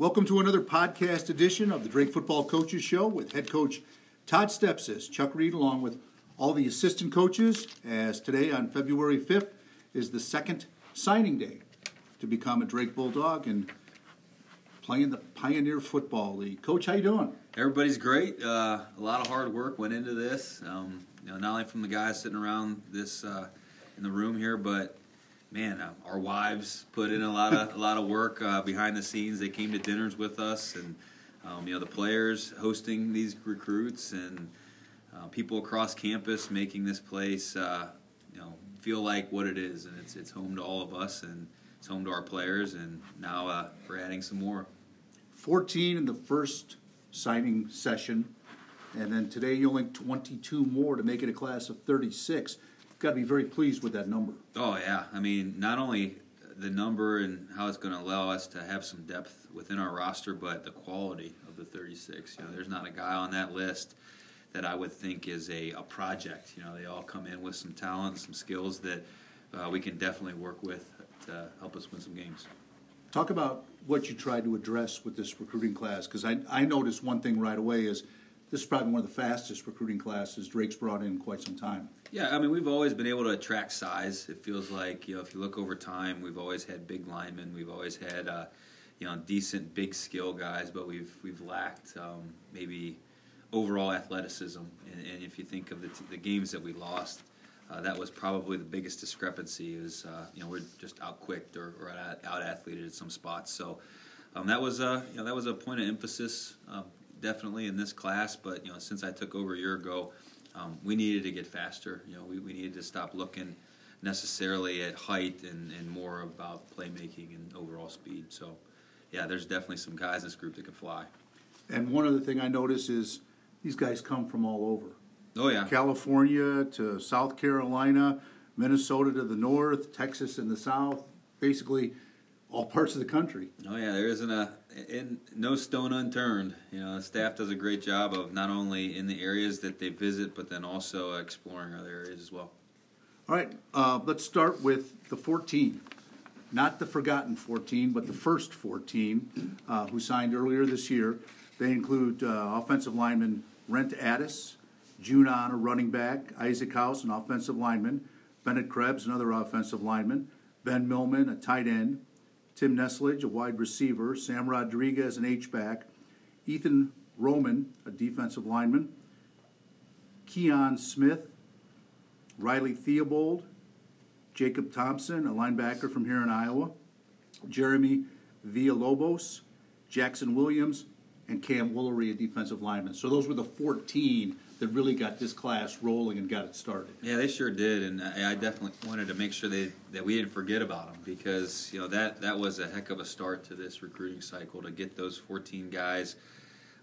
Welcome to another podcast edition of the Drake Football Coaches Show with head coach Todd Stepsis, Chuck Reed, along with all the assistant coaches, as today on February 5th is the second signing day to become a Drake Bulldog and play in the Pioneer Football League. Coach, how you doing? Everybody's great. Uh, a lot of hard work went into this. Um, you know, not only from the guys sitting around this uh, in the room here, but man, uh, our wives put in a lot of a lot of work uh, behind the scenes. They came to dinners with us, and um, you know the players hosting these recruits, and uh, people across campus making this place, uh, you know, feel like what it is, and it's it's home to all of us, and it's home to our players, and now uh, we're adding some more. 14 in the first signing session, and then today you only 22 more to make it a class of 36 got to be very pleased with that number. Oh yeah, I mean not only the number and how it's going to allow us to have some depth within our roster, but the quality of the 36. You know, there's not a guy on that list that I would think is a, a project. You know, they all come in with some talent, some skills that uh, we can definitely work with to help us win some games. Talk about what you tried to address with this recruiting class, because I, I noticed one thing right away is this is probably one of the fastest recruiting classes Drake's brought in quite some time. Yeah, I mean, we've always been able to attract size. It feels like, you know, if you look over time, we've always had big linemen. We've always had, uh, you know, decent big skill guys, but we've we've lacked um, maybe overall athleticism. And, and, if you think of the, t- the games that we lost, uh, that was probably the biggest discrepancy. Is uh, you know we're just out quicked or, or out athleted at some spots. So um, that was a you know that was a point of emphasis um, definitely in this class. But you know since I took over a year ago um, we needed to get faster. You know, we, we needed to stop looking necessarily at height and, and more about playmaking and overall speed. So, yeah, there's definitely some guys in this group that can fly. And one other thing I notice is these guys come from all over. Oh yeah, California to South Carolina, Minnesota to the north, Texas in the south. Basically, all parts of the country. Oh yeah, there isn't a in, no stone unturned. You know, the staff does a great job of not only in the areas that they visit, but then also exploring other areas as well. All right, uh, let's start with the 14. Not the forgotten 14, but the first 14 uh, who signed earlier this year. They include uh, offensive lineman Rent Addis, June on a running back, Isaac House, an offensive lineman, Bennett Krebs, another offensive lineman, Ben Millman, a tight end, Tim Neslage, a wide receiver, Sam Rodriguez, an H-back, Ethan Roman, a defensive lineman, Keon Smith, Riley Theobald, Jacob Thompson, a linebacker from here in Iowa, Jeremy Villalobos, Jackson Williams, and Cam Woolery, a defensive lineman. So those were the 14 that really got this class rolling and got it started. Yeah, they sure did, and I definitely wanted to make sure they that we didn't forget about them because you know that that was a heck of a start to this recruiting cycle to get those 14 guys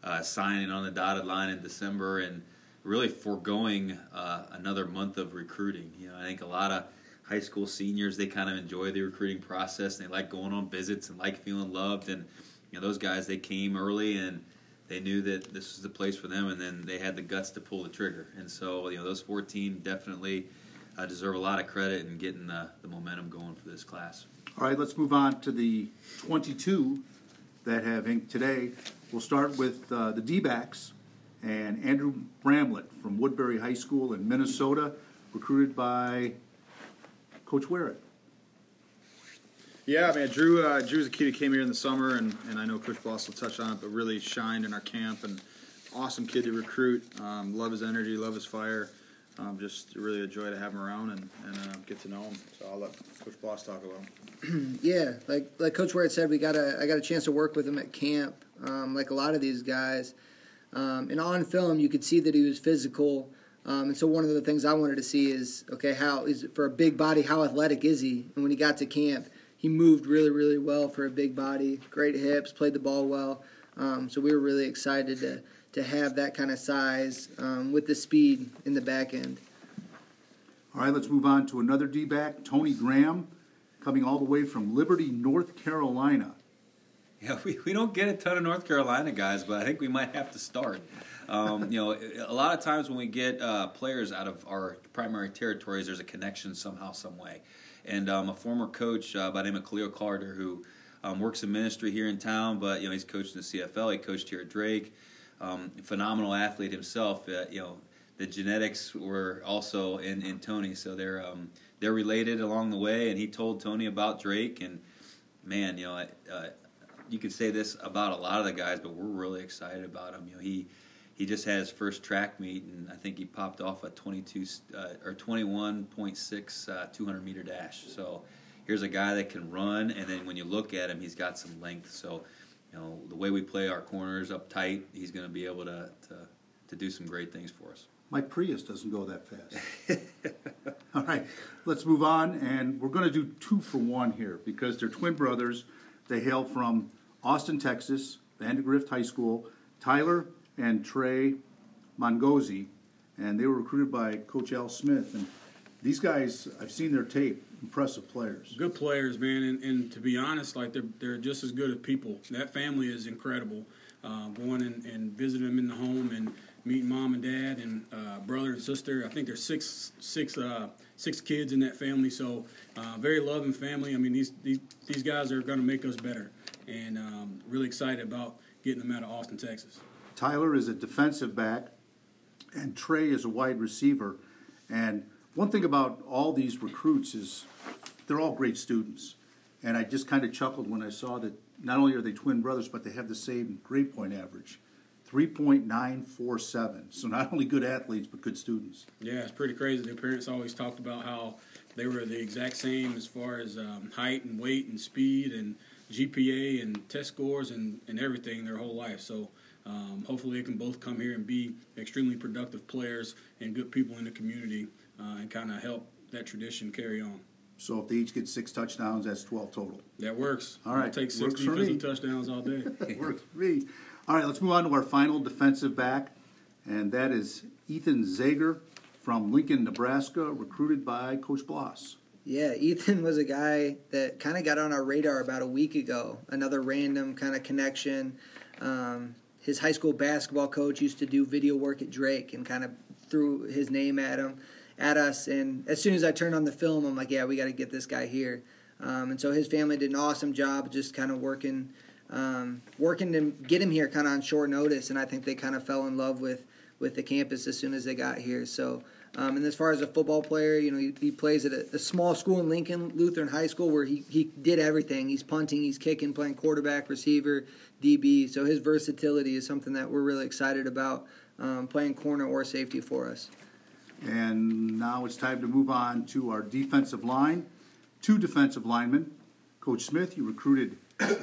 uh, signing on the dotted line in December and really foregoing uh, another month of recruiting. You know, I think a lot of high school seniors they kind of enjoy the recruiting process and they like going on visits and like feeling loved and you know those guys they came early and they knew that this was the place for them, and then they had the guts to pull the trigger. And so, you know, those 14 definitely uh, deserve a lot of credit in getting the, the momentum going for this class. All right, let's move on to the 22 that have inked today. We'll start with uh, the D backs and Andrew Bramlett from Woodbury High School in Minnesota, recruited by Coach Werrett. Yeah, man. Drew, uh, Drew's a kid who came here in the summer, and, and I know Coach Bloss will touch on it, but really shined in our camp and awesome kid to recruit. Um, love his energy, love his fire. Um, just really a joy to have him around and, and uh, get to know him. So I'll let Coach Bloss talk about him. yeah, like like Coach Ward said, we got a I got a chance to work with him at camp. Um, like a lot of these guys, um, and on film you could see that he was physical. Um, and so one of the things I wanted to see is okay, how is for a big body, how athletic is he? And when he got to camp, he moved really, really well for a big body, great hips, played the ball well. Um, so we were really excited to to have that kind of size um, with the speed in the back end. All right, let's move on to another D back, Tony Graham, coming all the way from Liberty, North Carolina. Yeah, we, we don't get a ton of North Carolina guys, but I think we might have to start. Um, you know, a lot of times when we get uh, players out of our primary territories, there's a connection somehow, some way and um, a former coach uh, by the name of Khalil Carter, who Um, works in ministry here in town, but you know he's coached in the CFL. He coached here at Drake. Um, phenomenal athlete himself. Uh, you know the genetics were also in, in Tony, so they're um, they're related along the way. And he told Tony about Drake, and man, you know, uh, you could say this about a lot of the guys, but we're really excited about him. You know, he he just had his first track meet, and I think he popped off a 22 uh, or 21.6 uh, 200 meter dash. So here's a guy that can run, and then when you look at him, he's got some length. So you know, the way we play our corners up tight, he's going to be able to, to to do some great things for us. My Prius doesn't go that fast. All right, let's move on, and we're going to do two for one here because they're twin brothers. They hail from Austin, Texas, Vandegrift High School. Tyler and Trey Mongozi, and they were recruited by Coach Al Smith. And these guys, I've seen their tape. Impressive players. Good players, man, and, and to be honest, like they're they're just as good as people. That family is incredible. Uh, going and, and visiting them in the home and meeting mom and dad and uh, brother and sister. I think there's six six uh, six kids in that family, so uh, very loving family. I mean, these these these guys are going to make us better, and um, really excited about getting them out of Austin, Texas. Tyler is a defensive back, and Trey is a wide receiver. And one thing about all these recruits is they're all great students. And I just kind of chuckled when I saw that not only are they twin brothers, but they have the same grade point average. 3.947. So not only good athletes, but good students. Yeah, it's pretty crazy. Their parents always talked about how they were the exact same as far as um, height and weight and speed and GPA and test scores and, and everything their whole life. So um, hopefully, they can both come here and be extremely productive players and good people in the community uh, and kind of help that tradition carry on. So if they each get six touchdowns, that's 12 total. That works. All right. I'll take six defensive touchdowns all day. works for me. All right, let's move on to our final defensive back, and that is Ethan Zager from Lincoln, Nebraska, recruited by Coach Bloss. Yeah, Ethan was a guy that kind of got on our radar about a week ago. Another random kind of connection. Um, his high school basketball coach used to do video work at Drake and kind of threw his name at him, at us. And as soon as I turned on the film, I'm like, yeah, we got to get this guy here. Um, and so his family did an awesome job, just kind of working, um, working to get him here, kind of on short notice. And I think they kind of fell in love with with the campus as soon as they got here. So. Um, and as far as a football player, you know, he, he plays at a, a, small school in Lincoln, Lutheran High School, where he, he did everything. He's punting, he's kicking, playing quarterback, receiver, DB. So his versatility is something that we're really excited about um, playing corner or safety for us. And now it's time to move on to our defensive line. Two defensive linemen. Coach Smith, you recruited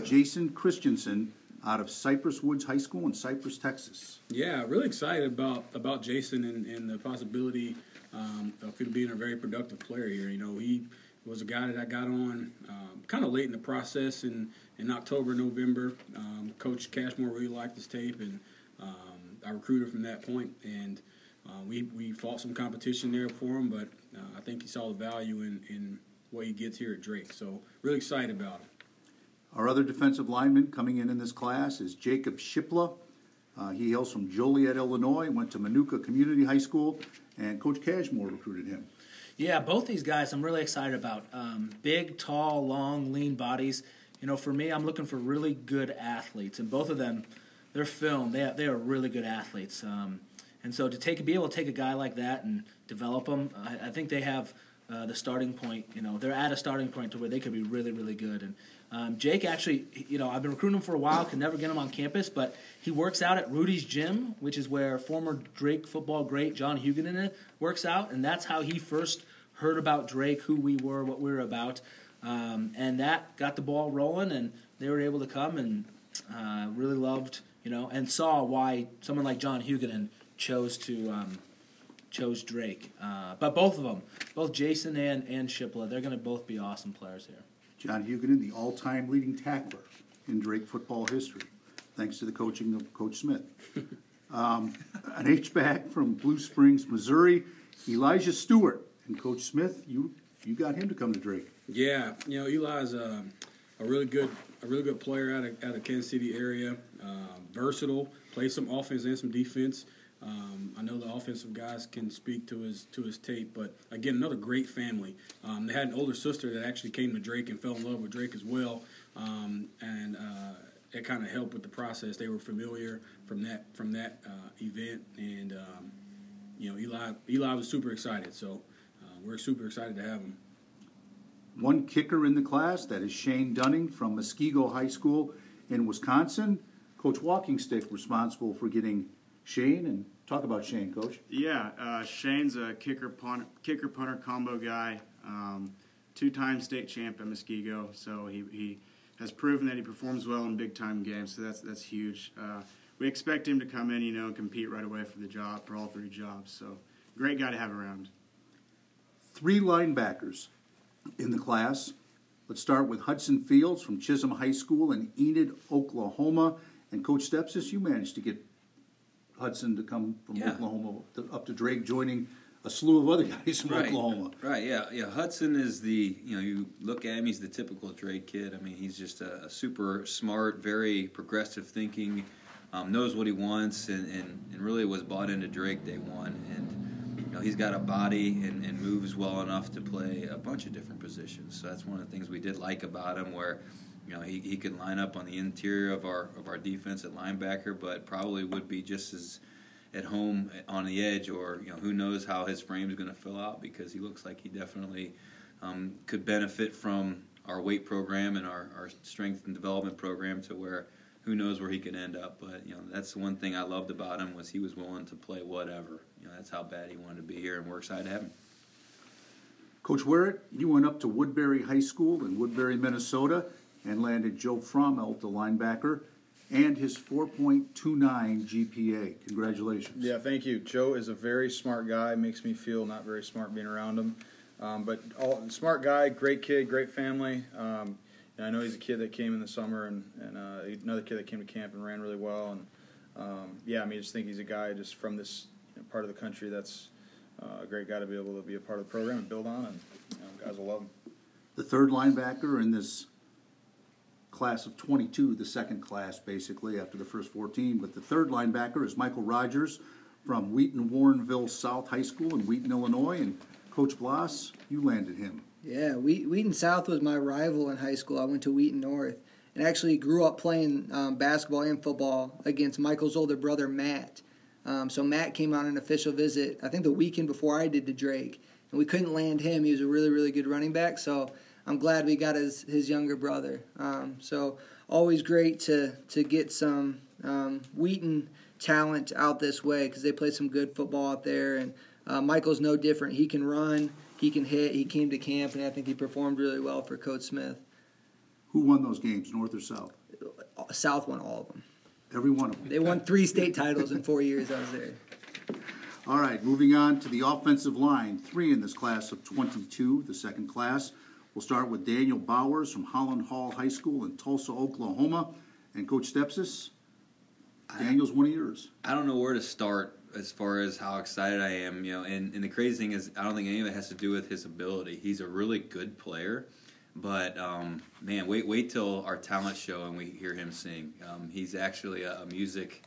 Jason Christensen out of Cypress Woods High School in Cypress, Texas. Yeah, really excited about about Jason and, and the possibility um, of him being a very productive player here. You know, he was a guy that I got on um, kind of late in the process, and in October, November. Um, Coach Cashmore really liked his tape, and um, I recruited from that point. And uh, we we fought some competition there for him, but uh, I think he saw the value in, in what he gets here at Drake. So really excited about him. Our other defensive lineman coming in in this class is Jacob Shipla. Uh, he hails from Joliet, Illinois, went to Minooka Community High School, and Coach Cashmore recruited him. Yeah, both these guys I'm really excited about. Um, big, tall, long, lean bodies you know, for me, I'm looking for really good athletes, and both of them, they're film. They they are really good athletes. Um, and so to take be able to take a guy like that and develop them, I, I think they have uh, the starting point. You know, they're at a starting point to where they could be really really good. And um, Jake actually, you know, I've been recruiting him for a while. Could never get him on campus, but he works out at Rudy's Gym, which is where former Drake football great John Huguenin works out, and that's how he first heard about Drake, who we were, what we were about. Um, and that got the ball rolling, and they were able to come and uh, really loved, you know, and saw why someone like John Huguenin chose to um, chose Drake. Uh, but both of them, both Jason and and Shipla, they're going to both be awesome players here. John Huguenin, the all-time leading tackler in Drake football history, thanks to the coaching of Coach Smith. Um, an H-back from Blue Springs, Missouri, Elijah Stewart. And Coach Smith, you you got him to come to Drake. Yeah, you know Eli's a, a really good a really good player out of out of Kansas City area. Uh, versatile, plays some offense and some defense. Um, I know the offensive guys can speak to his to his tape, but again, another great family. Um, they had an older sister that actually came to Drake and fell in love with Drake as well. um, and uh, it kind of helped with the process. They were familiar from that from that uh, event, and um, you know Eli Eli was super excited. So uh, we're super excited to have him. One kicker in the class, that is Shane Dunning from Muskego High School in Wisconsin. Coach Walking Stick responsible for getting Shane, and talk about Shane, Coach. Yeah, uh, Shane's a kicker punter, kicker punter combo guy, um, two-time state champ at Muskego. So he, he has proven that he performs well in big-time games. So that's that's huge. Uh, we expect him to come in, you know, and compete right away for the job for all three jobs. So great guy to have around. Three linebackers in the class. Let's start with Hudson Fields from Chisholm High School in Enid, Oklahoma. And Coach Stepsis, you managed to get Hudson to come from Yeah. Oklahoma up to, up to Drake, joining a slew of other guys from Right. Oklahoma. Right, yeah, yeah. Hudson is the you know you look at him, he's the typical Drake kid. I mean, he's just a, a super smart, very progressive thinking, um, knows what he wants, and, and, and really was bought into Drake day one. And you know he's got a body and, and moves well enough to play a bunch of different positions. So that's one of the things we did like about him, where you know he, he could line up on the interior of our of our defense at linebacker, but probably would be just as at home on the edge, or you know, who knows how his frame is going to fill out because he looks like he definitely um, could benefit from our weight program and our, our strength and development program to where who knows where he could end up. But you know, that's the one thing I loved about him was he was willing to play whatever. You know, that's how bad he wanted to be here, and we're excited to have him. Coach Werrett, you went up to Woodbury High School in Woodbury, Minnesota, and landed Joe Frommel, the linebacker, and his 4.29 GPA. Congratulations. Yeah, thank you. Joe is a very smart guy. Makes me feel not very smart being around him. Um, but all, smart guy, great kid, great family. Um, and I know he's a kid that came in the summer and, and uh, another kid that came to camp and ran really well. And um, yeah, I mean, I just think he's a guy just from this you know, part of the country that's uh, a great guy to be able to be a part of the program and build on. And you know, guys will love him. The third linebacker in this class of 22, the second class basically after the first 14. But the third linebacker is Michael Rogers from Wheaton Warrenville South High School in Wheaton, Illinois. And Coach Bloss, you landed him. Yeah, Wheaton South was my rival in high school. I went to Wheaton North and actually grew up playing um, basketball and football against Michael's older brother, Matt. Um, so Matt came on an official visit, I think the weekend before I did to Drake, and we couldn't land him. He was a really, really good running back. So I'm glad we got his, his younger brother. Um, so always great to, to get some um, Wheaton talent out this way because they play some good football out there. And uh, Michael's no different. He can run, he can hit. He came to camp, and I think he performed really well for Coach Smith. Who won those games, North or South? South won all of them. Every one of them. They won three state titles in four years I was there. All right, moving on to the offensive line. Three in this class of 22, the second class. We'll start with Daniel Bowers from Holland Hall High School in Tulsa, Oklahoma. And Coach Stepsis, Daniel's one of yours. I don't know where to start as far as how excited I am. You know, and, and the crazy thing is, I don't think any of it has to do with his ability. He's a really good player, but um, man, wait wait till our talent show and we hear him sing. Um, he's actually a, a music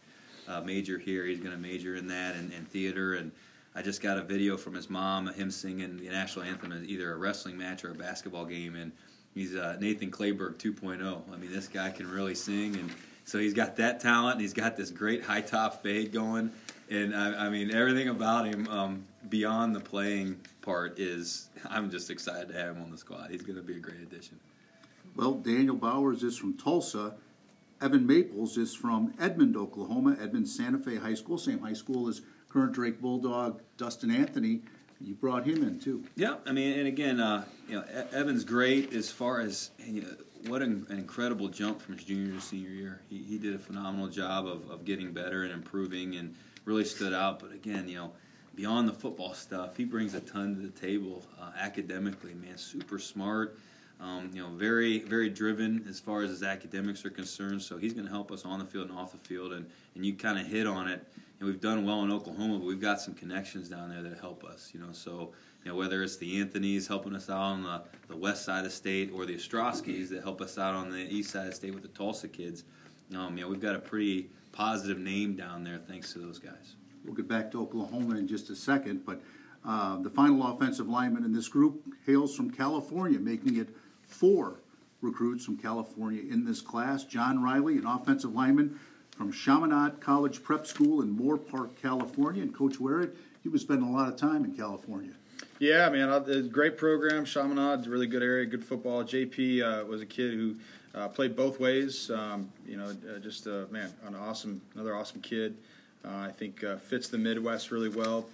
uh, major here. He's going to major in that and, and theater. And I just got a video from his mom, him singing the national anthem at either a wrestling match or a basketball game, and. He's uh, Nathan Clayberg 2.0. I mean, this guy can really sing, and so he's got that talent. And he's got this great high top fade going, and I, I mean everything about him um, beyond the playing part is. I'm just excited to have him on the squad. He's going to be a great addition. Well, Daniel Bowers is from Tulsa. Evan Maples is from Edmond, Oklahoma. Edmond Santa Fe High School, same high school as current Drake Bulldog Dustin Anthony. You brought him in too. Yeah, I mean, and again, uh, you know, E- Evan's great as far as you know, what an, an incredible jump from his junior to senior year. He, he did a phenomenal job of, of getting better and improving, and really stood out. But again, you know, beyond the football stuff, he brings a ton to the table uh, academically. Man, super smart. Um, you know, very very driven as far as his academics are concerned. So he's going to help us on the field and off the field. And and you kind of hit on it. And we've done well in Oklahoma, but we've got some connections down there that help us. You know, so you know whether it's the Anthony's helping us out on the, the west side of state, or the Ostrowskis that help us out on the east side of state with the Tulsa kids. Um, you know, we've got a pretty positive name down there thanks to those guys. We'll get back to Oklahoma in just a second, but uh, the final offensive lineman in this group hails from California, making it four recruits from California in this class. John Riley, an offensive lineman from Chaminade College Prep School in Moorpark, California. And Coach Ware, he was spending a lot of time in California. Yeah, man, a great program. Chaminade, really good area, good football. JP uh, was a kid who uh, played both ways. Um, you know, uh, just uh, man, an awesome, another awesome kid. Uh, I think uh, fits the Midwest really well.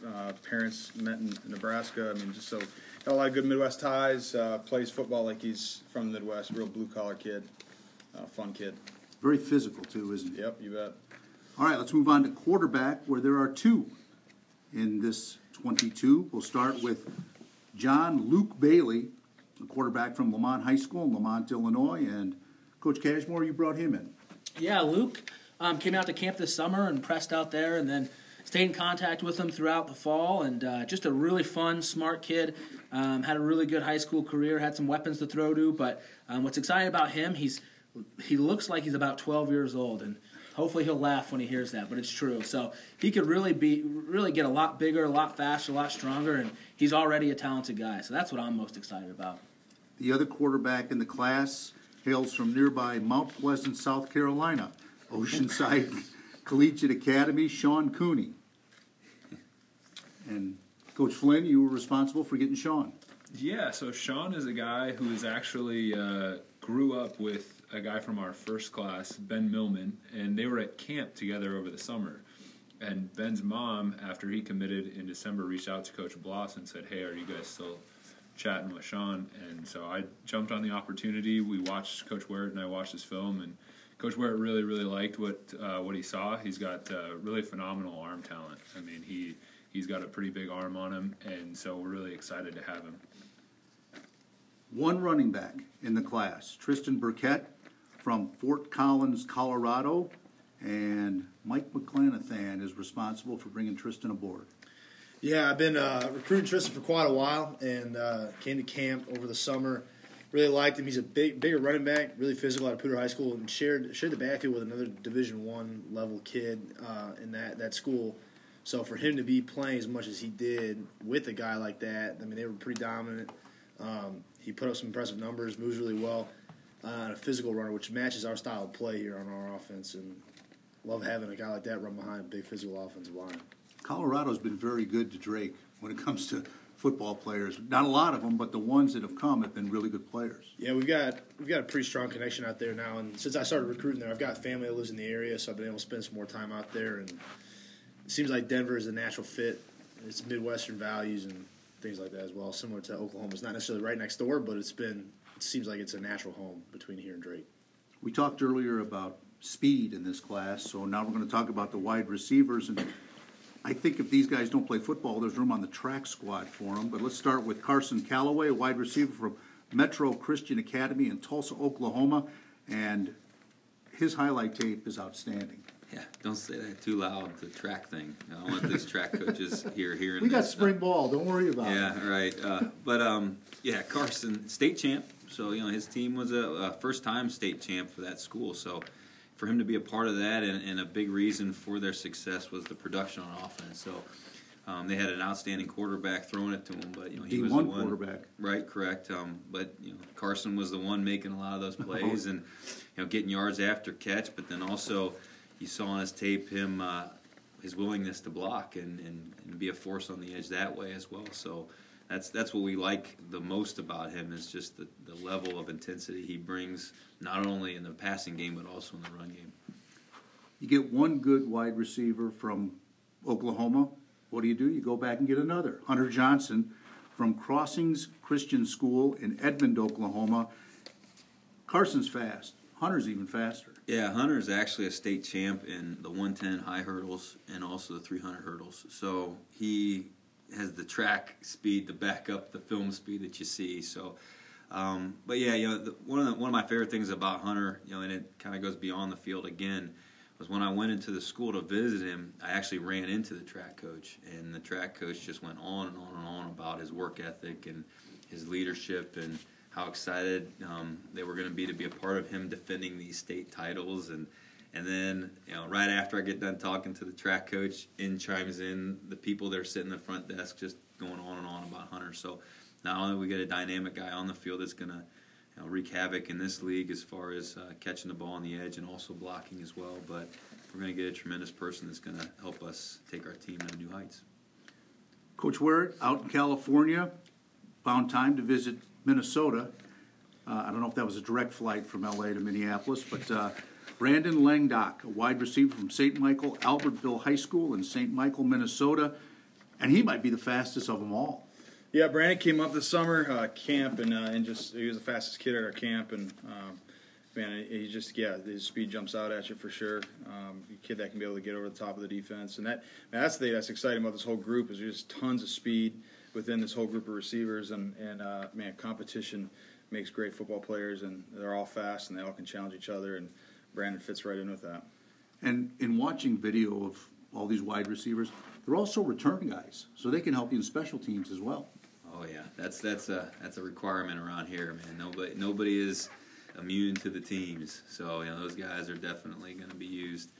Parents met in Nebraska. I mean, just so got a lot of good Midwest ties. Plays football like he's from the Midwest. Real blue collar kid, fun kid. Very physical, too, isn't it? Yep, you bet. All right, let's move on to quarterback, where there are two in this 22. We'll start with John Luke Bailey, a quarterback from Lemont High School in Lemont, Illinois. And Coach Cashmore, you brought him in. Yeah, Luke um, came out to camp this summer and pressed out there, and then stayed in contact with him throughout the fall. And uh, just a really fun, smart kid. Um, had a really good high school career. Had some weapons to throw to. But um, what's exciting about him, he's he looks like he's about 12 years old, and hopefully he'll laugh when he hears that. But it's true. So he could really be really get a lot bigger, a lot faster, a lot stronger, and he's already a talented guy. So that's what I'm most excited about. The other quarterback in the class hails from nearby Mount Pleasant, South Carolina, Oceanside Collegiate Academy, Sean Cooney. And Coach Flynn, you were responsible for getting Sean. Yeah, so Sean is a guy who is actually uh, grew up with a guy from our first class, Ben Millman, and they were at camp together over the summer. And Ben's mom, after he committed in December, reached out to Coach Bloss and said, "Hey, are you guys still chatting with Sean?" And so I jumped on the opportunity. We watched Coach Ware and I watched his film, and Coach Ware really, really liked what uh, what he saw. He's got uh, really phenomenal arm talent. I mean, he he's got a pretty big arm on him, and so we're really excited to have him. One running back in the class, Tristan Burkett from Fort Collins, Colorado. And Mike McClanathan is responsible for bringing Tristan aboard. Yeah, I've been uh, recruiting Tristan for quite a while, and uh, came to camp over the summer. Really liked him. He's a big, bigger running back, really physical out of Poudre High School, and shared shared the backfield with another Division One level kid uh, in that that school. So for him to be playing as much as he did with a guy like that, I mean, they were pretty dominant. Um, he put up some impressive numbers, moves really well, uh, and a physical runner, which matches our style of play here on our offense. And love having a guy like that run behind a big physical offensive line. Colorado's been very good to Drake when it comes to football players. Not a lot of them, but the ones that have come have been really good players. Yeah, we've got we've got a pretty strong connection out there now, and since I started recruiting there, I've got family that lives in the area, so I've been able to spend some more time out there. And it seems like Denver is a natural fit. It's Midwestern values and things like that as well, similar to Oklahoma. It's not necessarily right next door, but it's been seems like it's a natural home between here and Drake. We talked earlier about speed in this class, so now we're going to talk about the wide receivers. And I think if these guys don't play football, there's room on the track squad for them. But let's start with Carson Calloway, a wide receiver from Metro Christian Academy in Tulsa, Oklahoma, and his highlight tape is outstanding. Yeah, don't say that too loud. The track thing. I don't want these track coaches here hearing. We got this. spring ball. Don't worry about it. Yeah, right. Uh, but um, yeah, Carson, state champ. So you know his team was a, a first-time state champ for that school. So for him to be a part of that, and, and a big reason for their success was the production on offense. So um, they had an outstanding quarterback throwing it to him, but you know he D1 was the one. quarterback. Right, correct. Um, but you know Carson was the one making a lot of those plays and you know getting yards after catch, but then also you saw on his tape him uh, his willingness to block and, and, and be a force on the edge that way as well. So that's that's what we like the most about him is just the, the level of intensity he brings not only in the passing game but also in the run game. You get one good wide receiver from Oklahoma. What do you do? You go back and get another. Hunter Johnson from Crossings Christian School in Edmond, Oklahoma. Carson's fast. Hunter's even faster. Yeah, Hunter's actually a state champ in the 110 high hurdles and also the 300 hurdles. So he has the track speed to back up the film speed that you see. So, um, but yeah, you know, the, one of the, one of my favorite things about Hunter, you know, and it kind of goes beyond the field again, was when I went into the school to visit him. I actually ran into the track coach, and the track coach just went on and on and on about his work ethic and his leadership and how excited um, they were going to be to be a part of him defending these state titles and and then you know right after I get done talking to the track coach in chimes in the people that are sitting in the front desk just going on and on about Hunter so not only we get a dynamic guy on the field that's going to you know, wreak havoc in this league as far as uh, catching the ball on the edge and also blocking as well. But we're going to get a tremendous person that's going to help us take our team to new heights. Coach Ware, out in California, found time to visit Minnesota. Uh, I don't know if that was a direct flight from LA to Minneapolis, but uh, Brandon Langdock, a wide receiver from St. Michael Albertville High School in St. Michael, Minnesota, and he might be the fastest of them all. Yeah, Brandon came up this summer uh, camp and uh, and just he was the fastest kid at our camp and um, man, he just yeah his speed jumps out at you for sure. Um, kid that can be able to get over the top of the defense and that man, that's the thing that's exciting about this whole group is there's just tons of speed within this whole group of receivers and and uh, man competition makes great football players and they're all fast and they all can challenge each other and Brandon fits right in with that. And in watching video of all these wide receivers, they're also return guys, so they can help you in special teams as well. Oh yeah, that's that's a that's a requirement around here, man. Nobody nobody is immune to the teams, so you know those guys are definitely going to be used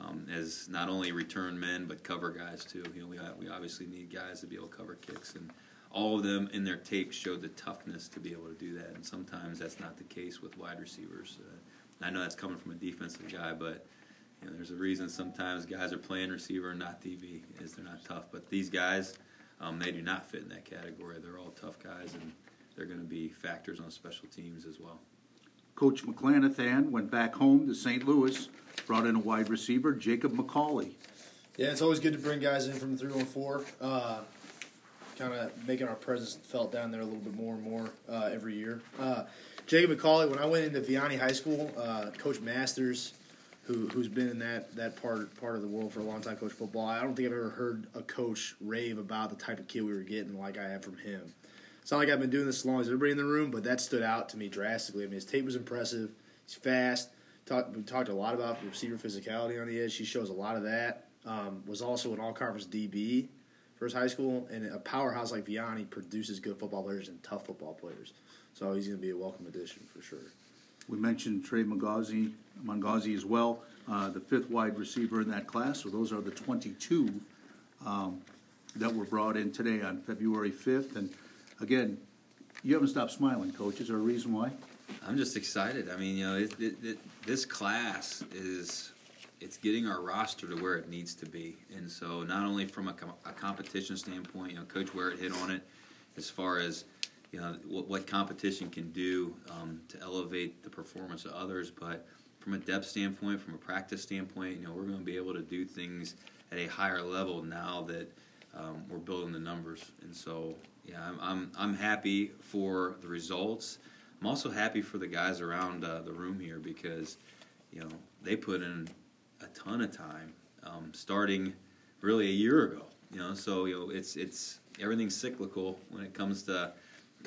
um, as not only return men but cover guys too. You know, we we obviously need guys to be able to cover kicks, and all of them in their tape showed the toughness to be able to do that. And sometimes that's not the case with wide receivers. Uh, I know that's coming from a defensive guy, but you know, there's a reason sometimes guys are playing receiver and not DB is they're not tough. But these guys um, they do not fit in that category. They're all tough guys, and they're going to be factors on special teams as well. Coach McClanathan went back home to St. Louis, brought in a wide receiver, Jacob McCauley. Yeah, it's always good to bring guys in from the 314. Uh, kind of making our presence felt down there a little bit more and more uh, every year. Uh, Jacob McCauley, when I went into Vianney High School, uh, Coach Masters who who's been in that that part part of the world for a long time, coach football. I don't think I've ever heard a coach rave about the type of kid we were getting like I have from him. It's not like I've been doing this as long as everybody in the room, but that stood out to me drastically. I mean, his tape was impressive. He's fast. Talk, we talked a lot about receiver physicality on the edge. He shows a lot of that. Um, was also an all-conference DB for his high school, and a powerhouse like Vianney produces good football players and tough football players. So he's going to be a welcome addition for sure. We mentioned Trey Mangazi, Mangazi as well, uh, the fifth wide receiver in that class. So those are the 22 um, that were brought in today on February 5th. And again, you haven't stopped smiling, coach. Is there a reason why? I'm just excited. I mean, you know, it, it, it, this class is it's getting our roster to where it needs to be, and so not only from a, com- a competition standpoint, you know, Coach Ware hit on it as far as you know what, what competition can do um, to elevate the performance of others. But from a depth standpoint, from a practice standpoint, you know we're going to be able to do things at a higher level now that um, we're building the numbers. And so, yeah, I'm, I'm I'm happy for the results. I'm also happy for the guys around uh, the room here because you know they put in a ton of time um, starting really a year ago. You know, so you know it's it's everything's cyclical when it comes to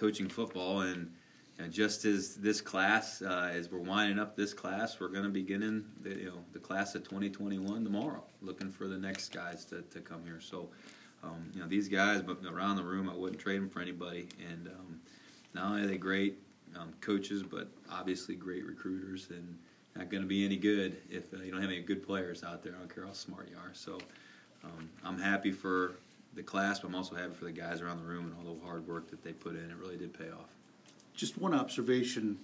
coaching football, and you know, just as this class, uh, as we're winding up this class, we're going to be getting the, you know the class of 2021 tomorrow, looking for the next guys to, to come here. So, um, you know, these guys, but around the room, I wouldn't trade them for anybody. And um, not only are they great um, coaches, but obviously great recruiters, and not going to be any good if uh, you don't have any good players out there. I don't care how smart you are. So, um, I'm happy for the class, but I'm also happy for the guys around the room and all the hard work that they put in. It really did pay off. Just one observation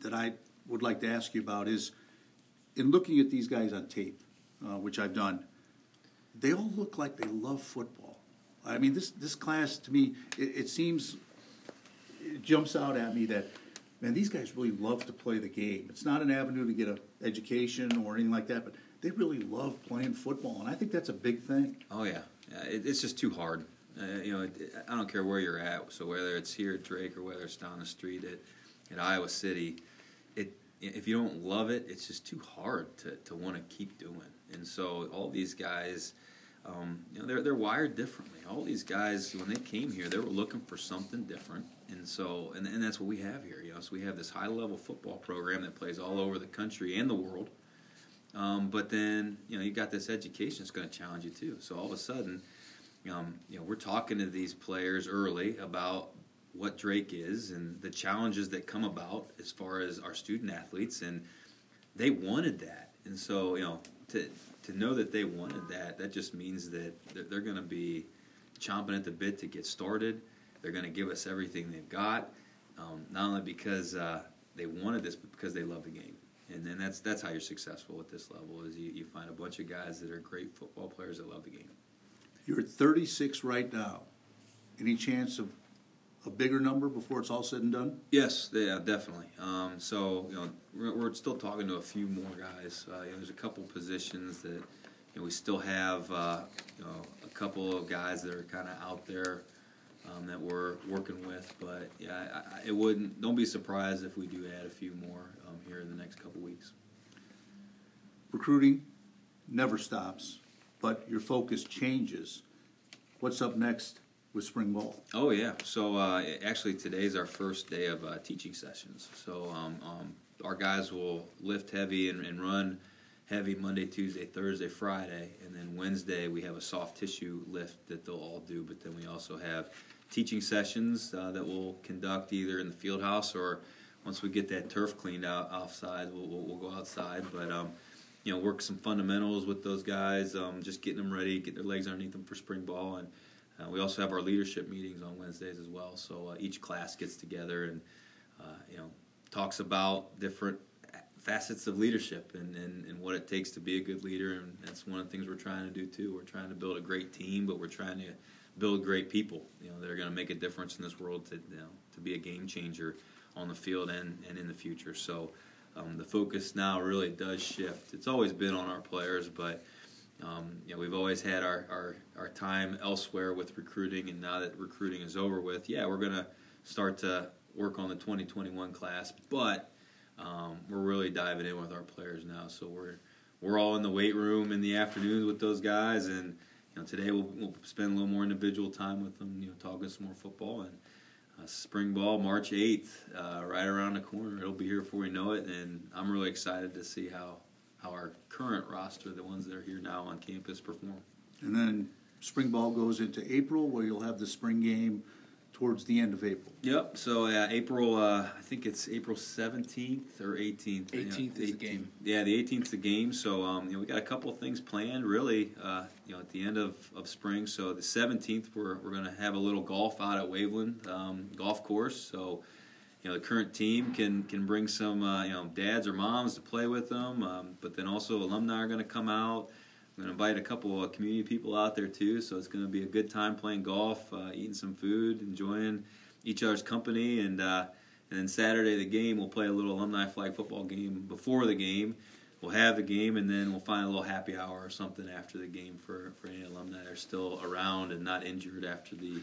that I would like to ask you about is in looking at these guys on tape, uh, which I've done, they all look like they love football. I mean, this this class to me, it, it seems it jumps out at me that man, these guys really love to play the game. It's not an avenue to get an education or anything like that, but they really love playing football, and I think that's a big thing. Oh yeah, it, it's just too hard. Uh, you know, I don't care where you're at. So whether it's here at Drake or whether it's down the street at, at Iowa City, it if you don't love it, it's just too hard to, to want to keep doing. And so all these guys, um, you know, they're they're wired differently. All these guys, when they came here, they were looking for something different. And so, and, and that's what we have here. You know, so we have this high level football program that plays all over the country and the world. Um, but then, you know, you got this education that's going to challenge you too. So all of a sudden, um, you know, we're talking to these players early about what Drake is and the challenges that come about as far as our student athletes, and they wanted that. And so, you know, to to know that they wanted that, that just means that they're, they're going to be chomping at the bit to get started. They're going to give us everything they've got, um, not only because uh, they wanted this, but because they love the game. And then that's that's how you're successful at this level is you, you find a bunch of guys that are great football players that love the game. You're at 36 right now. Any chance of a bigger number before it's all said and done? Yes, yeah, definitely. Um, so you know, we're, we're, still talking to a few more guys. Uh, you know, there's a couple positions that you know we still have. Uh, you know, a couple of guys that are kind of out there um, that we're working with. But yeah, I, I, it wouldn't. Don't be surprised if we do add a few more um, here in the next couple weeks. Recruiting never stops, but your focus changes. What's up next with spring ball? Oh yeah. So uh, actually, today's our first day of uh, teaching sessions. So um, um, our guys will lift heavy and, and run heavy Monday, Tuesday, Thursday, Friday, and then Wednesday we have a soft tissue lift that they'll all do. But then we also have teaching sessions uh, that we'll conduct either in the field house or once we get that turf cleaned out offside, we'll, we'll, we'll go outside. But um, you know, work some fundamentals with those guys, um, just getting them ready, get their legs underneath them for spring ball, and uh, we also have our leadership meetings on Wednesdays as well. So uh, each class gets together and uh, you know talks about different facets of leadership and, and, and what it takes to be a good leader. And that's one of the things we're trying to do too. We're trying to build a great team, but we're trying to build great people. You know, that are going to make a difference in this world to you know, to be a game changer on the field and, and in the future. So um, the focus now really does shift. It's always been on our players, but um, you know we've always had our, our, our time elsewhere with recruiting, and now that recruiting is over with, yeah, we're going to start to work on the 2021 class, but um, we're really diving in with our players now. So we're we're all in the weight room in the afternoons with those guys, and you know today we'll, we'll spend a little more individual time with them, you know, talking some more football and uh, spring ball March 8th, uh, right around the corner. It'll be here before we know it, and I'm really excited to see how how our current roster, the ones that are here now on campus, perform. And then spring ball goes into April, where you'll have the spring game towards the end of April. Yep. So uh, April, uh, I think it's April seventeenth or eighteenth. Eighteenth is the game. Yeah, the eighteenth is the game. So um, you know, we got a couple of things planned. Really, uh, you know, at the end of, of spring. So the seventeenth, we're we're going to have a little golf out at Waveland um, Golf Course. So you know, the current team can can bring some uh, you know dads or moms to play with them. Um, but then also alumni are going to come out. I'm going to invite a couple of community people out there too, so it's going to be a good time playing golf, uh, eating some food, enjoying each other's company, and uh, and then Saturday the game we'll play a little alumni flag football game before the game. We'll have the game, and then we'll find a little happy hour or something after the game for, for any alumni that are still around and not injured after the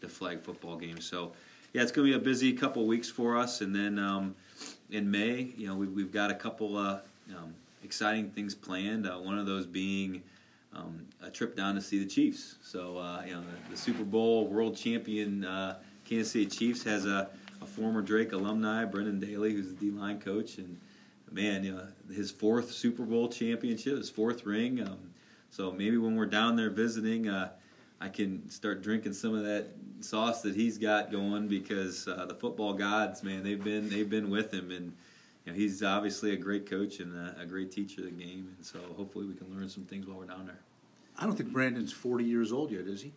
the flag football game. So yeah, it's going to be a busy couple weeks for us, and then um, in May, you know, we've, we've got a couple. Uh, um, exciting things planned. Uh, one of those being um, a trip down to see the Chiefs. So uh, you know the, the, Super Bowl world champion uh, Kansas City Chiefs has a, a, former Drake alumni, Brendan Daly, who's the D line coach, and man, you know his fourth Super Bowl championship, his fourth ring. Um, so maybe when we're down there visiting, uh, I can start drinking some of that sauce that he's got going because uh, the football gods, man, they've been they've been with him and you know, he's obviously a great coach and a, a, great teacher of the game, and so hopefully we can learn some things while we're down there. I don't think Brendan's forty years old yet, is he?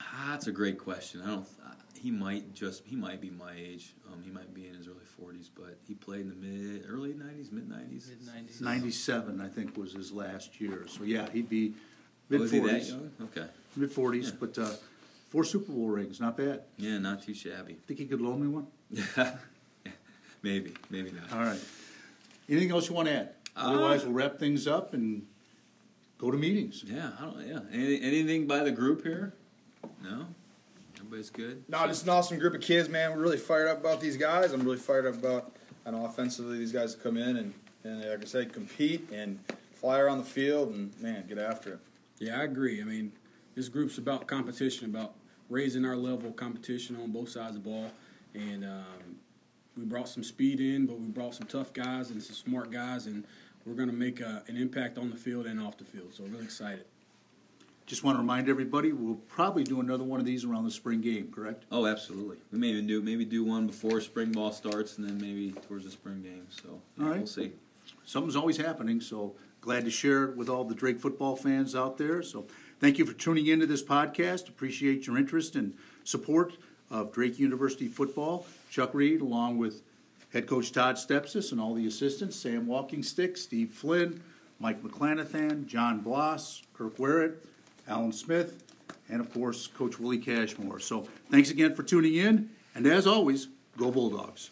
Ah, that's a great question. I don't. Uh, he might just. He might be my age. Um, he might be in his early forties, but he played in the mid, early nineties, mid nineties, mid nineties. Ninety-seven, I think, was his last year. So yeah, he'd be mid oh, forties. okay. Mid forties, yeah. but uh, four Super Bowl rings, not bad. Yeah, not too shabby. Think he could loan me one? Maybe, maybe not. All right. Anything else you want to add? Uh, Otherwise, we'll wrap things up and go to meetings. Yeah, I don't. Yeah, anything, anything by the group here? No. Everybody's good. No, just an awesome group of kids, man. We're really fired up about these guys. I'm really fired up about, I know, offensively these guys come in and, and like I said, compete and fly around the field and man, get after it. Yeah, I agree. I mean, this group's about competition, about raising our level of competition on both sides of the ball, and um, we brought some speed in, but we brought some tough guys and some smart guys, and we're going to make a, an impact on the field and off the field. So, really excited. Just want to remind everybody, we'll probably do another one of these around the spring game, correct? Oh, absolutely. We may even do maybe do one before spring ball starts, and then maybe towards the spring game. So, yeah, all right. we'll see. Something's always happening, so glad to share it with all the Drake football fans out there. So, thank you for tuning into this podcast. Appreciate your interest and support of Drake University football Chuck Reed, along with head coach Todd Stepsis and all the assistants, Sam Walking Stick, Steve Flynn, Mike McClanathan, John Bloss, Kirk Werrett, Alan Smith, and of course, Coach Willie Cashmore. So thanks again for tuning in, and as always, go Bulldogs.